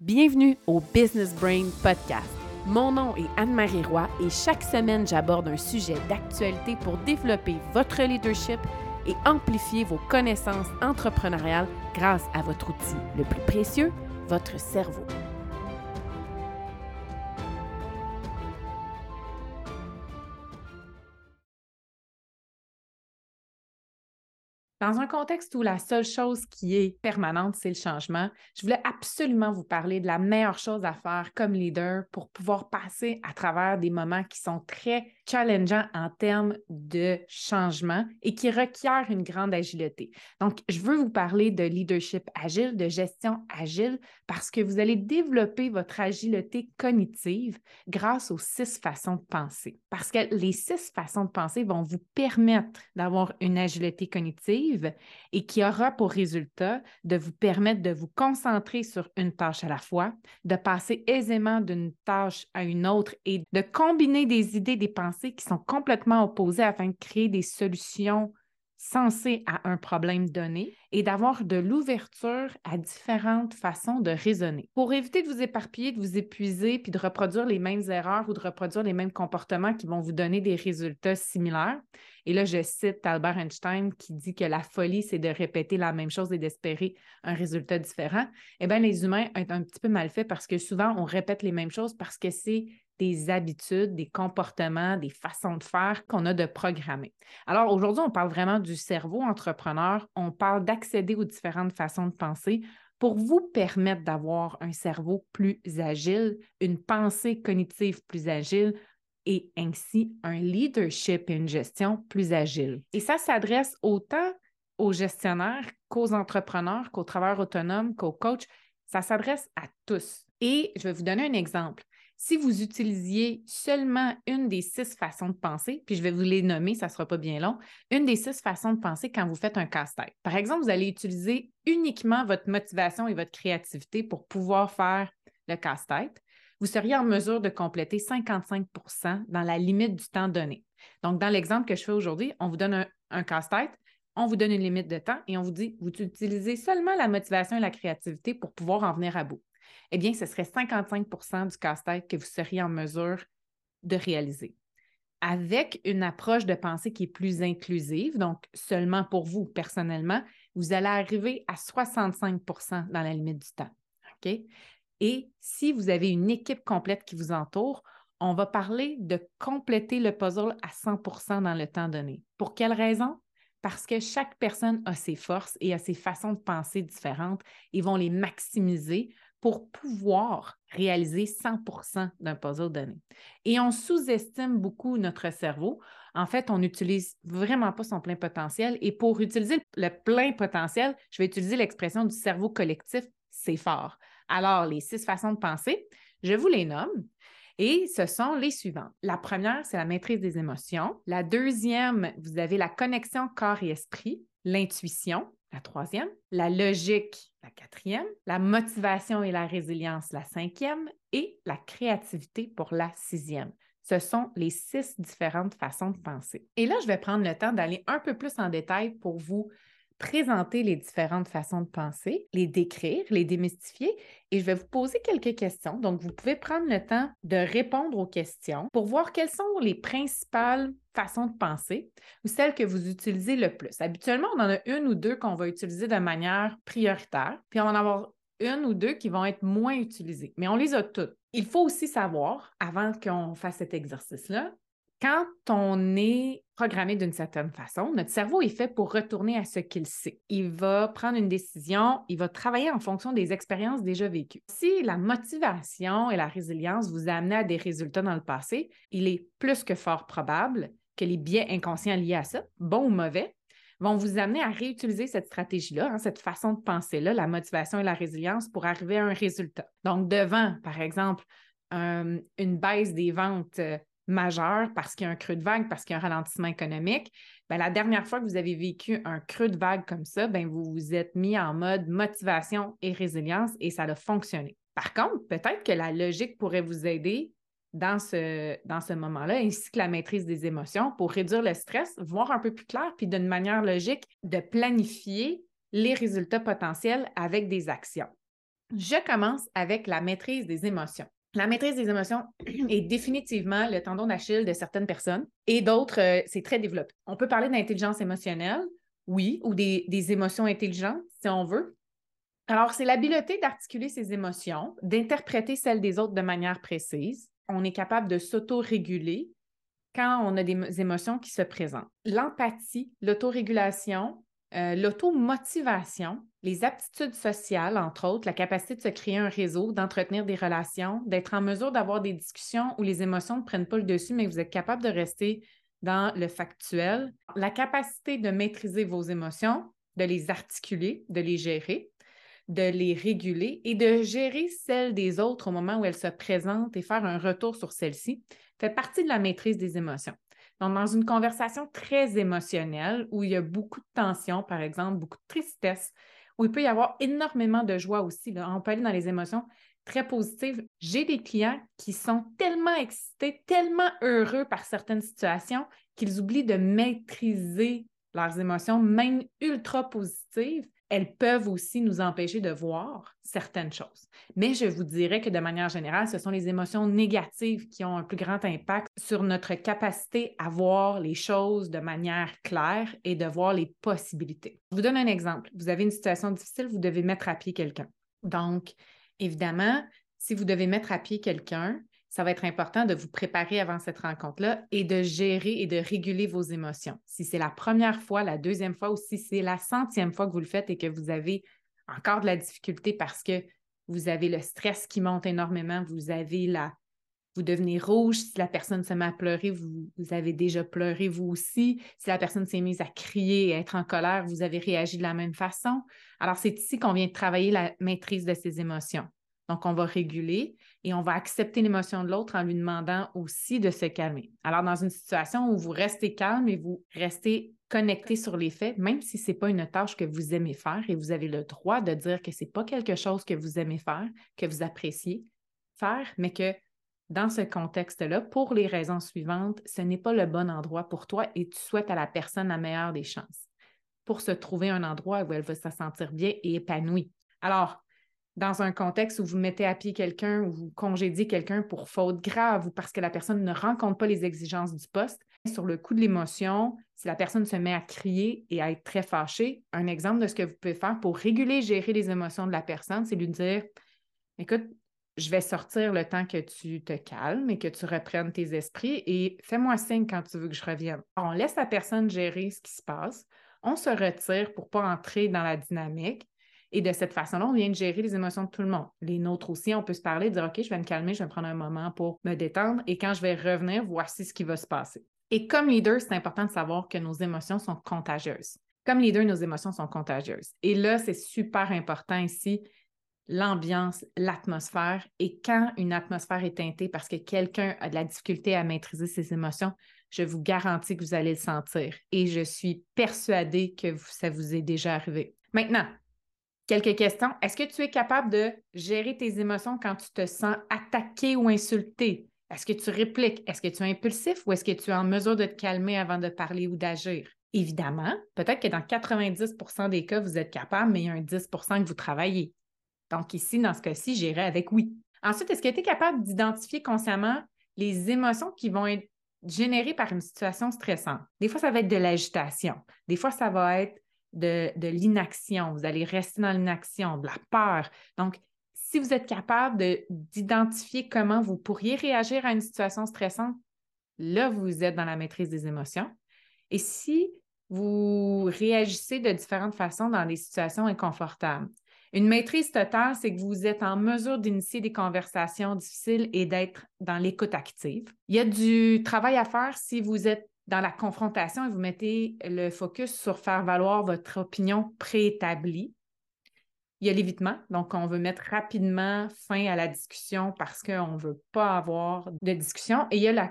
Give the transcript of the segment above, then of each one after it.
Bienvenue au Business Brain Podcast. Mon nom est Anne-Marie Roy et chaque semaine, j'aborde un sujet d'actualité pour développer votre leadership et amplifier vos connaissances entrepreneuriales grâce à votre outil le plus précieux, votre cerveau. Dans un contexte où la seule chose qui est permanente, c'est le changement, je voulais absolument vous parler de la meilleure chose à faire comme leader pour pouvoir passer à travers des moments qui sont très challengeants en termes de changement et qui requièrent une grande agilité. Donc, je veux vous parler de leadership agile, de gestion agile, parce que vous allez développer votre agilité cognitive grâce aux six façons de penser. Parce que les six façons de penser vont vous permettre d'avoir une agilité cognitive et qui aura pour résultat de vous permettre de vous concentrer sur une tâche à la fois, de passer aisément d'une tâche à une autre et de combiner des idées, des pensées qui sont complètement opposées afin de créer des solutions sensées à un problème donné et d'avoir de l'ouverture à différentes façons de raisonner. Pour éviter de vous éparpiller, de vous épuiser, puis de reproduire les mêmes erreurs ou de reproduire les mêmes comportements qui vont vous donner des résultats similaires, et là, je cite Albert Einstein qui dit que la folie, c'est de répéter la même chose et d'espérer un résultat différent. Eh bien, les humains sont un petit peu mal faits parce que souvent, on répète les mêmes choses parce que c'est des habitudes, des comportements, des façons de faire qu'on a de programmer. Alors aujourd'hui, on parle vraiment du cerveau entrepreneur, on parle d'accéder aux différentes façons de penser pour vous permettre d'avoir un cerveau plus agile, une pensée cognitive plus agile, et ainsi un leadership et une gestion plus agile. Et ça s'adresse autant aux gestionnaires qu'aux entrepreneurs, qu'aux travailleurs autonomes, qu'aux coachs. Ça s'adresse à tous. Et je vais vous donner un exemple. Si vous utilisiez seulement une des six façons de penser, puis je vais vous les nommer, ça ne sera pas bien long, une des six façons de penser quand vous faites un casse-tête. Par exemple, vous allez utiliser uniquement votre motivation et votre créativité pour pouvoir faire le casse-tête vous seriez en mesure de compléter 55% dans la limite du temps donné. Donc, dans l'exemple que je fais aujourd'hui, on vous donne un, casse-tête, on vous donne une limite de temps et on vous dit, vous utilisez seulement la motivation et la créativité pour pouvoir en venir à bout. Eh bien, ce serait 55% du casse-tête que vous seriez en mesure de réaliser. Avec une approche de pensée qui est plus inclusive, donc seulement pour vous personnellement, vous allez arriver à 65% dans la limite du temps. Et si vous avez une équipe complète qui vous entoure, on va parler de compléter le puzzle à 100% dans le temps donné. Pour quelle raison? Parce que chaque personne a ses forces et a ses façons de penser différentes et vont les maximiser pour pouvoir réaliser 100% d'un puzzle donné. Et on sous-estime beaucoup notre cerveau. En fait, on n'utilise vraiment pas son plein potentiel. Et pour utiliser le plein potentiel, je vais utiliser l'expression du cerveau collectif, c'est fort. Alors, les six façons de penser, je vous les nomme. Et ce sont les suivantes. La première, c'est la maîtrise des émotions. La deuxième, vous avez la connexion corps et esprit, l'intuition, la troisième, la logique, la quatrième, la motivation et la résilience, la cinquième, et la créativité pour la sixième. Ce sont les six différentes façons de penser. Et là, je vais prendre le temps d'aller un peu plus en détail pour vous présenter les différentes façons de penser, les décrire, les démystifier et je vais vous poser quelques questions. Donc, vous pouvez prendre le temps de répondre aux questions pour voir quelles sont les principales façons de penser ou celles que vous utilisez le plus. Habituellement, on en a une ou deux qu'on va utiliser de manière prioritaire, puis on va en avoir une ou deux qui vont être moins utilisées, mais on les a toutes. Il faut aussi savoir, avant qu'on fasse cet exercice-là, quand on est programmé d'une certaine façon, notre cerveau est fait pour retourner à ce qu'il sait. Il va prendre une décision, il va travailler en fonction des expériences déjà vécues. Si la motivation et la résilience vous amené à des résultats dans le passé, il est plus que fort probable que les biais inconscients liés à ça, bons ou mauvais, vont vous amener à réutiliser cette stratégie-là, hein, cette façon de penser-là, la motivation et la résilience pour arriver à un résultat. Donc, devant, par exemple, une baisse des ventes euh, majeur parce qu'il y a un creux de vague, parce qu'il y a un ralentissement économique, bien, la dernière fois que vous avez vécu un creux de vague comme ça, bien, vous vous êtes mis en mode motivation et résilience et ça a fonctionné. Par contre, peut-être que la logique pourrait vous aider dans ce, dans ce moment-là, ainsi que la maîtrise des émotions pour réduire le stress, voir un peu plus clair, puis d'une manière logique, de planifier les résultats potentiels avec des actions. Je commence avec la maîtrise des émotions. La maîtrise des émotions est définitivement le tendon d'Achille de certaines personnes et d'autres, euh, c'est très développé. On peut parler d'intelligence émotionnelle, oui, ou des, des, émotions intelligentes, si on veut. Alors, c'est l'habileté d'articuler ses émotions, d'interpréter celles des autres de manière précise. On est capable de s'auto-réguler quand on a des émotions qui se présentent. L'empathie, l'autorégulation, euh, l'automotivation, les aptitudes sociales, entre autres, la capacité de se créer un réseau, d'entretenir des relations, d'être en mesure d'avoir des discussions où les émotions ne prennent pas le dessus, mais vous êtes capable de rester dans le factuel, la capacité de maîtriser vos émotions, de les articuler, de les gérer, de les réguler et de gérer celles des autres au moment où elles se présentent et faire un retour sur celles-ci fait partie de la maîtrise des émotions. Donc, dans une conversation très émotionnelle où il y a beaucoup de tension, par exemple, beaucoup de tristesse, où il peut y avoir énormément de joie aussi, on peut aller dans les émotions très positives. J'ai des clients qui sont tellement excités, tellement heureux par certaines situations qu'ils oublient de maîtriser leurs émotions, même ultra positives, elles peuvent aussi nous empêcher de voir certaines choses. Mais je vous dirais que de manière générale, ce sont les émotions négatives qui ont un plus grand impact sur notre capacité à voir les choses de manière claire et de voir les possibilités. Je vous donne un exemple. Vous avez une situation difficile, vous devez mettre à pied quelqu'un. Donc, évidemment, si vous devez mettre à pied quelqu'un, ça va être important de vous préparer avant cette rencontre-là et de gérer et de réguler vos émotions. Si c'est la première fois, la deuxième fois ou si c'est la centième fois que vous le faites et que vous avez encore de la difficulté parce que vous avez le stress qui monte énormément, vous avez la... Vous devenez rouge, si la personne se met à pleurer, vous, avez déjà pleuré vous aussi. Si la personne s'est mise à crier et à être en colère, vous avez réagi de la même façon. Alors, c'est ici qu'on vient de travailler la maîtrise de ces émotions. Donc, on va réguler et on va accepter l'émotion de l'autre en lui demandant aussi de se calmer. Alors, dans une situation où vous restez calme et vous restez connecté sur les faits, même si ce n'est pas une tâche que vous aimez faire et vous avez le droit de dire que ce n'est pas quelque chose que vous aimez faire, que vous appréciez faire, mais que dans ce contexte-là, pour les raisons suivantes, ce n'est pas le bon endroit pour toi et tu souhaites à la personne la meilleure des chances pour se trouver un endroit où elle va se sentir bien et épanouie. Alors, dans un contexte où vous mettez à pied quelqu'un ou vous congédiez quelqu'un pour faute grave ou parce que la personne ne rencontre pas les exigences du poste, sur le coup de l'émotion, si la personne se met à crier et à être très fâchée, un exemple de ce que vous pouvez faire pour réguler gérer les émotions de la personne, c'est lui dire Écoute, je vais sortir le temps que tu te calmes et que tu reprennes tes esprits et fais-moi signe quand tu veux que je revienne. on laisse la personne gérer ce qui se passe. On se retire pour ne pas entrer dans la dynamique. Et de cette façon-là, on vient de gérer les émotions de tout le monde. Les nôtres aussi, on peut se parler, dire OK, je vais me calmer, je vais prendre un moment pour me détendre et quand je vais revenir, voici ce qui va se passer. Et comme leader, c'est important de savoir que nos émotions sont contagieuses. Comme leader, nos émotions sont contagieuses. Et là, c'est super important ici, l'ambiance, l'atmosphère. Et quand une atmosphère est teintée parce que quelqu'un a de la difficulté à maîtriser ses émotions, je vous garantis que vous allez le sentir. Et je suis persuadée que ça vous est déjà arrivé. Maintenant, Quelques questions. Est-ce que tu es capable de gérer tes émotions quand tu te sens attaqué ou insulté? Est-ce que tu répliques? Est-ce que tu es impulsif ou est-ce que tu es en mesure de te calmer avant de parler ou d'agir? Évidemment, peut-être que dans 90% des cas, vous êtes capable, mais il y a un 10% que vous travaillez. Donc ici, dans ce cas-ci, j'irai avec oui. Ensuite, est-ce que tu es capable d'identifier consciemment les émotions qui vont être générées par une situation stressante? Des fois, ça va être de l'agitation. Des fois, ça va être de, l'inaction, vous allez rester dans l'inaction, de la peur. Donc, si vous êtes capable d'identifier comment vous pourriez réagir à une situation stressante, là, vous êtes dans la maîtrise des émotions. Et si vous réagissez de différentes façons dans des situations inconfortables, une maîtrise totale, c'est que vous êtes en mesure d'initier des conversations difficiles et d'être dans l'écoute active. Il y a du travail à faire si vous êtes dans la confrontation et vous mettez le focus sur faire valoir votre opinion préétablie. Il y a l'évitement, donc on veut mettre rapidement fin à la discussion parce qu'on ne veut pas avoir de discussion. Et il y a la,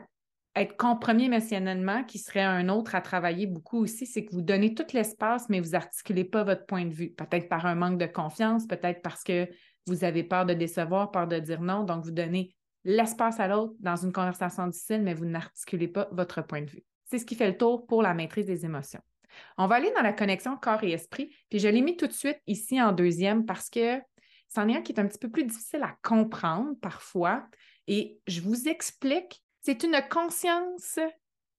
être compromis émotionnellement qui serait un autre à travailler beaucoup aussi, c'est que vous donnez tout l'espace, mais vous n'articulez pas votre point de vue. Peut-être par un manque de confiance, peut-être parce que vous avez peur de décevoir, peur de dire non, donc vous donnez l'espace à l'autre dans une conversation difficile, mais vous n'articulez pas votre point de vue. C'est ce qui fait le tour pour la maîtrise des émotions. On va aller dans la connexion corps et esprit, puis je l'ai mis tout de suite ici en deuxième parce que c'en est un qui est un petit peu plus difficile à comprendre parfois. Et je vous explique, c'est une conscience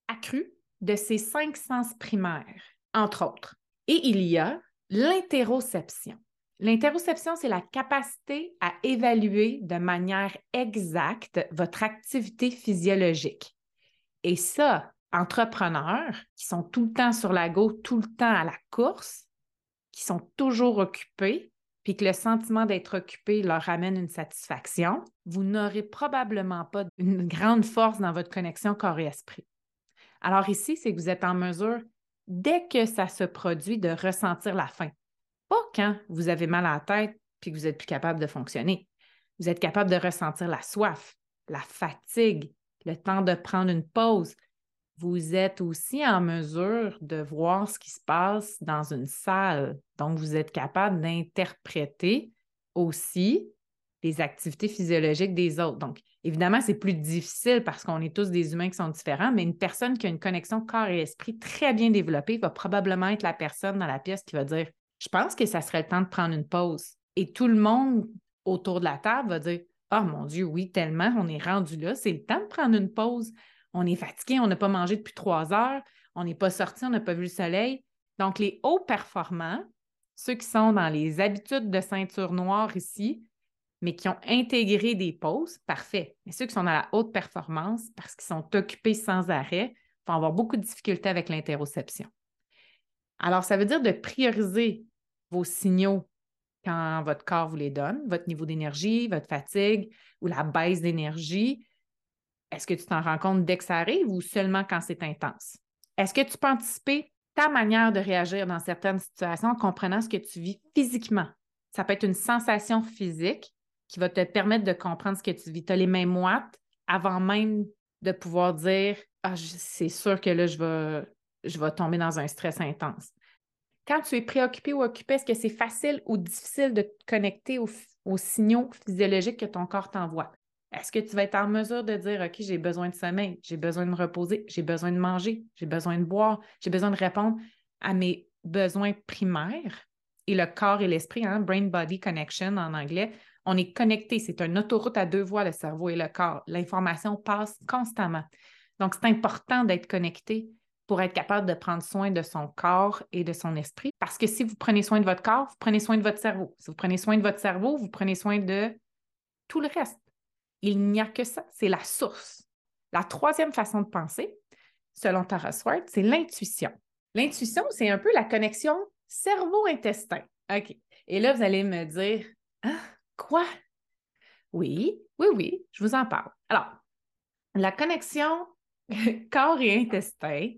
accrue de ces cinq sens primaires, entre autres. Et il y a l'interoception. L'interoception, c'est la capacité à évaluer de manière exacte votre activité physiologique. Et ça, entrepreneurs qui sont tout le temps sur la go, tout le temps à la course, qui sont toujours occupés, puis que le sentiment d'être occupé leur amène une satisfaction, vous n'aurez probablement pas une grande force dans votre connexion corps et esprit. Alors ici, c'est que vous êtes en mesure, dès que ça se produit, de ressentir la faim. Pas quand vous avez mal à la tête puis que vous êtes plus capable de fonctionner. Vous êtes capable de ressentir la soif, la fatigue, le temps de prendre une pause, vous êtes aussi en mesure de voir ce qui se passe dans une salle. Donc, vous êtes capable d'interpréter aussi les activités physiologiques des autres. Donc, évidemment, c'est plus difficile parce qu'on est tous des humains qui sont différents, mais une personne qui a une connexion corps et esprit très bien développée va probablement être la personne dans la pièce qui va dire Je pense que ça serait le temps de prendre une pause. Et tout le monde autour de la table va dire Oh mon Dieu, oui, tellement, on est rendu là, c'est le temps de prendre une pause on est fatigué, on n'a pas mangé depuis trois heures, on n'est pas sorti, on n'a pas vu le soleil. Donc, les hauts performants, ceux qui sont dans les habitudes de ceinture noire ici, mais qui ont intégré des pauses, parfait. Mais ceux qui sont dans la haute performance, parce qu'ils sont occupés sans arrêt, vont avoir beaucoup de difficultés avec l'interoception. Alors, ça veut dire de prioriser vos signaux quand votre corps vous les donne, votre niveau d'énergie, votre fatigue ou la baisse d'énergie, est-ce que tu t'en rends compte dès que ça arrive ou seulement quand c'est intense? Est-ce que tu peux anticiper ta manière de réagir dans certaines situations en comprenant ce que tu vis physiquement? Ça peut être une sensation physique qui va te permettre de comprendre ce que tu vis. Tu as les mains moites avant même de pouvoir dire Ah, c'est sûr que là, je vais, je vais tomber dans un stress intense. Quand tu es préoccupé ou occupé, est-ce que c'est facile ou difficile de te connecter aux signaux physiologiques que ton corps t'envoie? Est-ce que tu vas être en mesure de dire, OK, j'ai besoin de sommeil, j'ai besoin de me reposer, j'ai besoin de manger, j'ai besoin de boire, j'ai besoin de répondre à mes besoins primaires? Et le corps et l'esprit, hein, brain-body connection en anglais, on est connecté. C'est une autoroute à deux voies, le cerveau et le corps. L'information passe constamment. Donc, c'est important d'être connecté pour être capable de prendre soin de son corps et de son esprit. Parce que si vous prenez soin de votre corps, vous prenez soin de votre cerveau. Si vous prenez soin de votre cerveau, vous prenez soin de tout le reste. Il n'y a que ça, c'est la source. La troisième façon de penser, selon Tara Swart, c'est l'intuition. L'intuition, c'est un peu la connexion cerveau-intestin. OK. Et là, vous allez me dire, ah, quoi? Oui, oui, oui, je vous en parle. Alors, la connexion corps et intestin,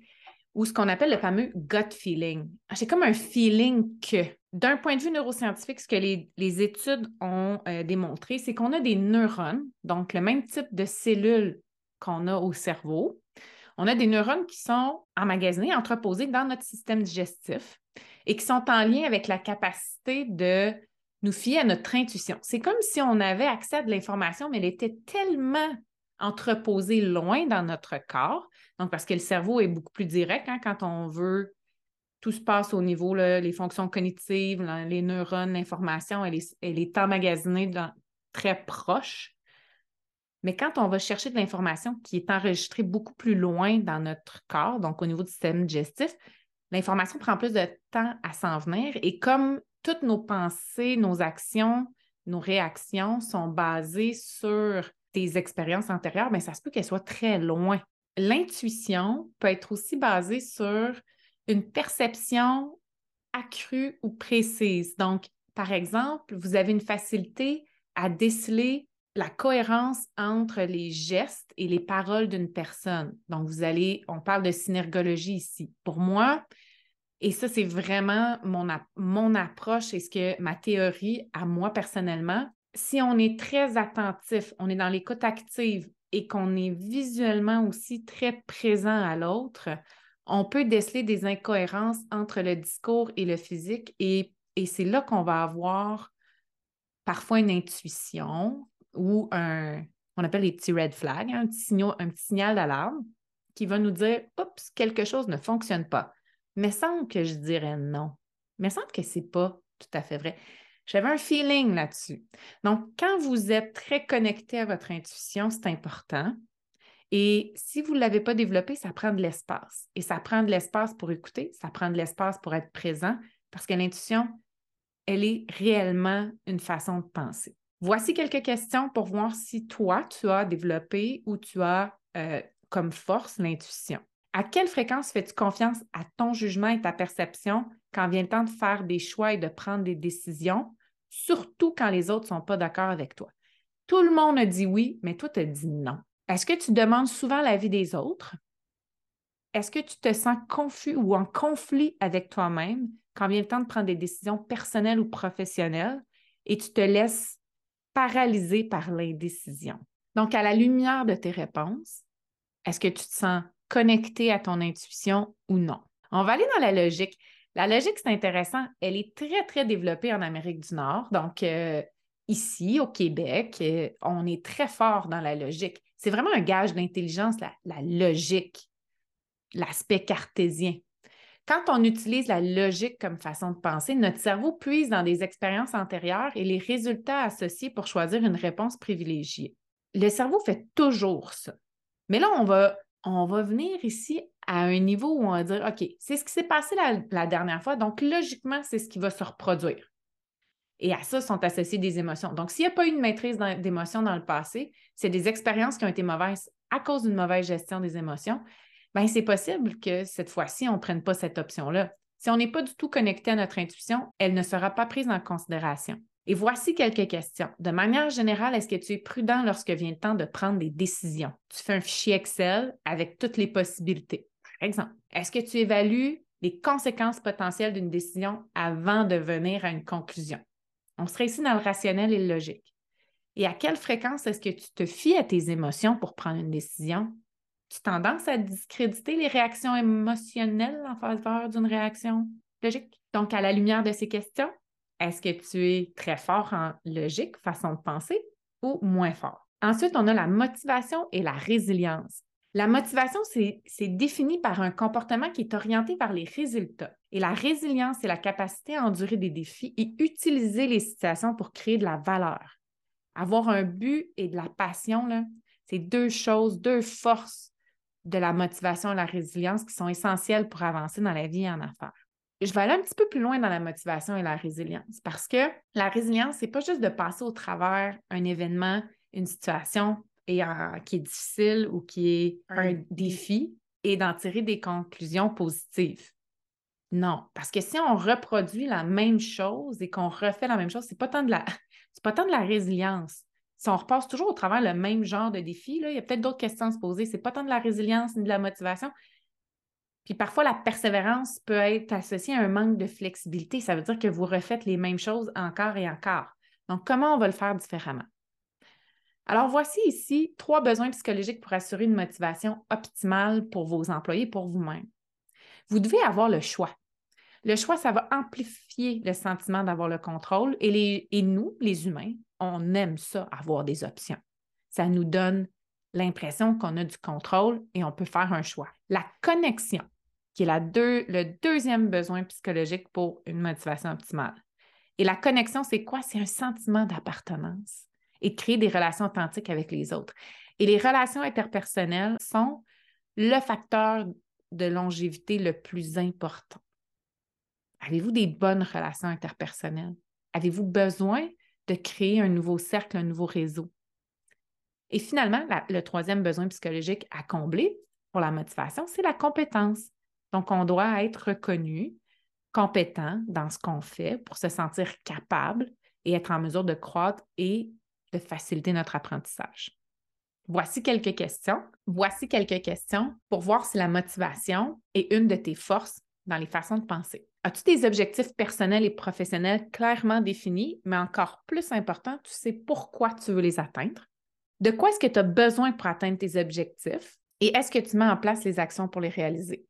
ou ce qu'on appelle le fameux gut feeling. J'ai comme un feeling que d'un point de vue neuroscientifique, ce que les, études ont euh, démontré, c'est qu'on a des neurones, donc le même type de cellules qu'on a au cerveau. On a des neurones qui sont emmagasinés, entreposés dans notre système digestif et qui sont en lien avec la capacité de nous fier à notre intuition. C'est comme si on avait accès à de l'information, mais elle était tellement entreposée loin dans notre corps. Donc, parce que le cerveau est beaucoup plus direct hein, quand on veut tout se passe au niveau, les fonctions cognitives, les neurones, l'information, elle est, elle est emmagasinée très proche. Mais quand on va chercher de l'information qui est enregistrée beaucoup plus loin dans notre corps, donc au niveau du système digestif, l'information prend plus de temps à s'en venir. Et comme toutes nos pensées, nos actions, nos réactions sont basées sur des expériences antérieures, bien, ça se peut qu'elles soient très loin. L'intuition peut être aussi basée sur une perception accrue ou précise. Donc, par exemple, vous avez une facilité à déceler la cohérence entre les gestes et les paroles d'une personne. Donc, vous allez, on parle de synergologie ici. Pour moi, et ça, c'est vraiment mon, approche et ce que ma théorie à moi personnellement, si on est très attentif, on est dans l'écoute active et qu'on est visuellement aussi très présent à l'autre, on peut déceler des incohérences entre le discours et le physique et, c'est là qu'on va avoir parfois une intuition ou un, on appelle les petits red flags, hein, un, petit signal, d'alarme qui va nous dire, oups, quelque chose ne fonctionne pas. Mais semble que je dirais non. Mais semble que ce n'est pas tout à fait vrai. J'avais un feeling là-dessus. Donc, quand vous êtes très connecté à votre intuition, c'est important. Et si vous ne l'avez pas développé, ça prend de l'espace. Et ça prend de l'espace pour écouter, ça prend de l'espace pour être présent, parce que l'intuition, elle est réellement une façon de penser. Voici quelques questions pour voir si toi, tu as développé ou tu as euh, comme force l'intuition. À quelle fréquence fais-tu confiance à ton jugement et ta perception quand vient le temps de faire des choix et de prendre des décisions, surtout quand les autres ne sont pas d'accord avec toi? Tout le monde a dit oui, mais toi, tu as dit non. Est-ce que tu demandes souvent l'avis des autres? Est-ce que tu te sens confus ou en conflit avec toi-même quand vient le temps de prendre des décisions personnelles ou professionnelles et tu te laisses paralysé par l'indécision? Donc, à la lumière de tes réponses, est-ce que tu te sens connecté à ton intuition ou non? On va aller dans la logique. La logique, c'est intéressant. Elle est très, très développée en Amérique du Nord. Donc, euh, ici, au Québec, euh, on est très fort dans la logique. C'est vraiment un gage d'intelligence, la logique, l'aspect cartésien. Quand on utilise la logique comme façon de penser, notre cerveau puise dans des expériences antérieures et les résultats associés pour choisir une réponse privilégiée. Le cerveau fait toujours ça. Mais là, on va, on va venir ici à un niveau où on va dire, OK, c'est ce qui s'est passé la, dernière fois, donc logiquement, c'est ce qui va se reproduire. Et à ça sont associées des émotions. Donc, s'il n'y a pas eu une maîtrise d'émotions dans le passé, c'est des expériences qui ont été mauvaises à cause d'une mauvaise gestion des émotions ben c'est possible que cette fois-ci, on ne prenne pas cette option-là. Si on n'est pas du tout connecté à notre intuition, elle ne sera pas prise en considération. Et voici quelques questions. De manière générale, est-ce que tu es prudent lorsque vient le temps de prendre des décisions? Tu fais un fichier Excel avec toutes les possibilités. Par exemple, est-ce que tu évalues les conséquences potentielles d'une décision avant de venir à une conclusion? On serait ici dans le rationnel et le logique. Et à quelle fréquence est-ce que tu te fies à tes émotions pour prendre une décision? Tu tendance à discréditer les réactions émotionnelles en faveur d'une réaction logique? Donc, à la lumière de ces questions, est-ce que tu es très fort en logique, façon de penser, ou moins fort? Ensuite, on a la motivation et la résilience. La motivation, c'est défini par un comportement qui est orienté vers les résultats. Et la résilience, c'est la capacité à endurer des défis et utiliser les situations pour créer de la valeur. Avoir un but et de la passion, c'est deux choses, deux forces de la motivation et la résilience qui sont essentielles pour avancer dans la vie et en affaires. Je vais aller un petit peu plus loin dans la motivation et la résilience parce que la résilience, c'est pas juste de passer au travers un événement, une situation et, qui est difficile ou qui est un, défi et d'en tirer des conclusions positives. Non, parce que si on reproduit la même chose et qu'on refait la même chose, c'est pas tant de la, c'est pas tant de la résilience, si on repasse toujours au travers le même genre de défi, il y a peut-être d'autres questions à se poser. Ce n'est pas tant de la résilience ni de la motivation. Puis parfois, la persévérance peut être associée à un manque de flexibilité. Ça veut dire que vous refaites les mêmes choses encore et encore. Donc, comment on va le faire différemment? Alors, voici ici trois besoins psychologiques pour assurer une motivation optimale pour vos employés, pour vous-même. Vous devez avoir le choix. Le choix, ça va amplifier le sentiment d'avoir le contrôle et, nous, les humains, on aime ça, avoir des options. Ça nous donne l'impression qu'on a du contrôle et on peut faire un choix. La connexion, qui est le deuxième besoin psychologique pour une motivation optimale. Et la connexion, c'est quoi? C'est un sentiment d'appartenance et de créer des relations authentiques avec les autres. Et les relations interpersonnelles sont le facteur de longévité le plus important. Avez-vous des bonnes relations interpersonnelles? Avez-vous besoin de créer un nouveau cercle, un nouveau réseau? Et finalement, le troisième besoin psychologique à combler pour la motivation, c'est la compétence. Donc, on doit être reconnu, compétent dans ce qu'on fait pour se sentir capable et être en mesure de croître et de faciliter notre apprentissage. Voici quelques questions. Voici quelques questions pour voir si la motivation est une de tes forces dans les façons de penser. As-tu des objectifs personnels et professionnels clairement définis, mais encore plus important, tu sais pourquoi tu veux les atteindre? De quoi est-ce que tu as besoin pour atteindre tes objectifs? Et est-ce que tu mets en place les actions pour les réaliser?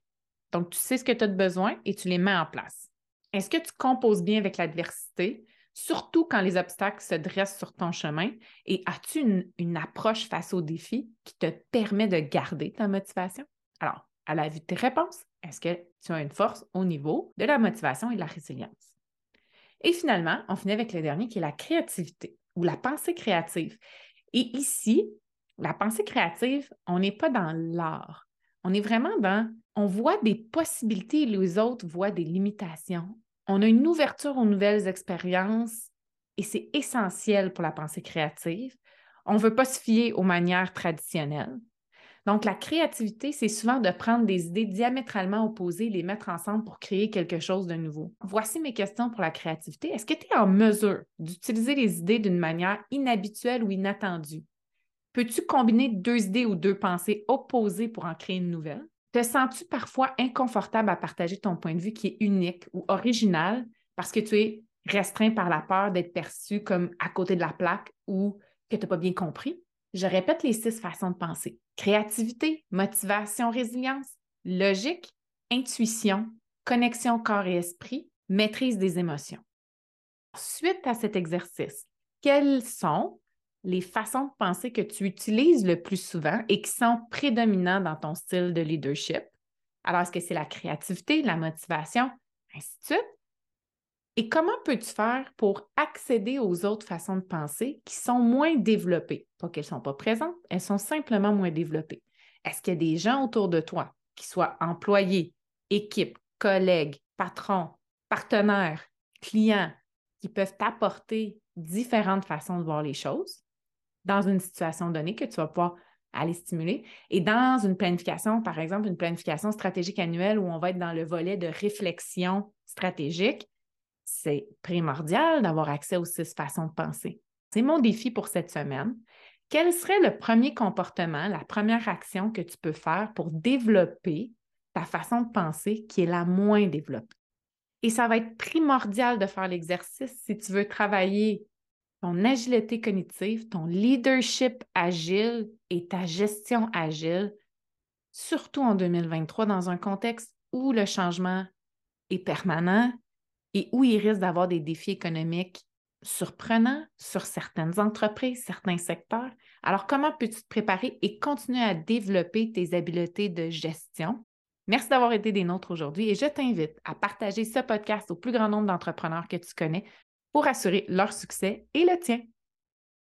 Donc, tu sais ce que tu as besoin et tu les mets en place. Est-ce que tu composes bien avec l'adversité, surtout quand les obstacles se dressent sur ton chemin? Et as-tu une, approche face aux défis qui te permet de garder ta motivation? Alors, à la vue de tes réponses, est-ce que tu as une force au niveau de la motivation et de la résilience? Et finalement, on finit avec le dernier qui est la créativité ou la pensée créative. Et ici, la pensée créative, on n'est pas dans l'art. On est vraiment dans, on voit des possibilités et les autres voient des limitations. On a une ouverture aux nouvelles expériences et c'est essentiel pour la pensée créative. On ne veut pas se fier aux manières traditionnelles. Donc, la créativité, c'est souvent de prendre des idées diamétralement opposées et les mettre ensemble pour créer quelque chose de nouveau. Voici mes questions pour la créativité. Est-ce que tu es en mesure d'utiliser les idées d'une manière inhabituelle ou inattendue? Peux-tu combiner deux idées ou deux pensées opposées pour en créer une nouvelle? Te sens-tu parfois inconfortable à partager ton point de vue qui est unique ou original parce que tu es restreint par la peur d'être perçu comme à côté de la plaque ou que tu n'as pas bien compris? Je répète les six façons de penser. Créativité, motivation, résilience, logique, intuition, connexion corps et esprit, maîtrise des émotions. Suite à cet exercice, quelles sont les façons de penser que tu utilises le plus souvent et qui sont prédominantes dans ton style de leadership. Alors, est-ce que c'est la créativité, la motivation, ainsi de suite? Et comment peux-tu faire pour accéder aux autres façons de penser qui sont moins développées? Pas qu'elles ne sont pas présentes, elles sont simplement moins développées. Est-ce qu'il y a des gens autour de toi, qui soient employés, équipes, collègues, patrons, partenaires, clients, qui peuvent t'apporter différentes façons de voir les choses? Dans une situation donnée que tu vas pouvoir aller stimuler. Et dans une planification, par exemple, une planification stratégique annuelle où on va être dans le volet de réflexion stratégique, c'est primordial d'avoir accès aux six façons de penser. C'est mon défi pour cette semaine. Quel serait le premier comportement, la première action que tu peux faire pour développer ta façon de penser qui est la moins développée? Et ça va être primordial de faire l'exercice si tu veux travailler ton agilité cognitive, ton leadership agile et ta gestion agile, surtout en 2023, dans un contexte où le changement est permanent et où il risque d'avoir des défis économiques surprenants sur certaines entreprises, certains secteurs. Alors, comment peux-tu te préparer et continuer à développer tes habiletés de gestion? Merci d'avoir été des nôtres aujourd'hui et je t'invite à partager ce podcast au plus grand nombre d'entrepreneurs que tu connais pour assurer leur succès et le tien.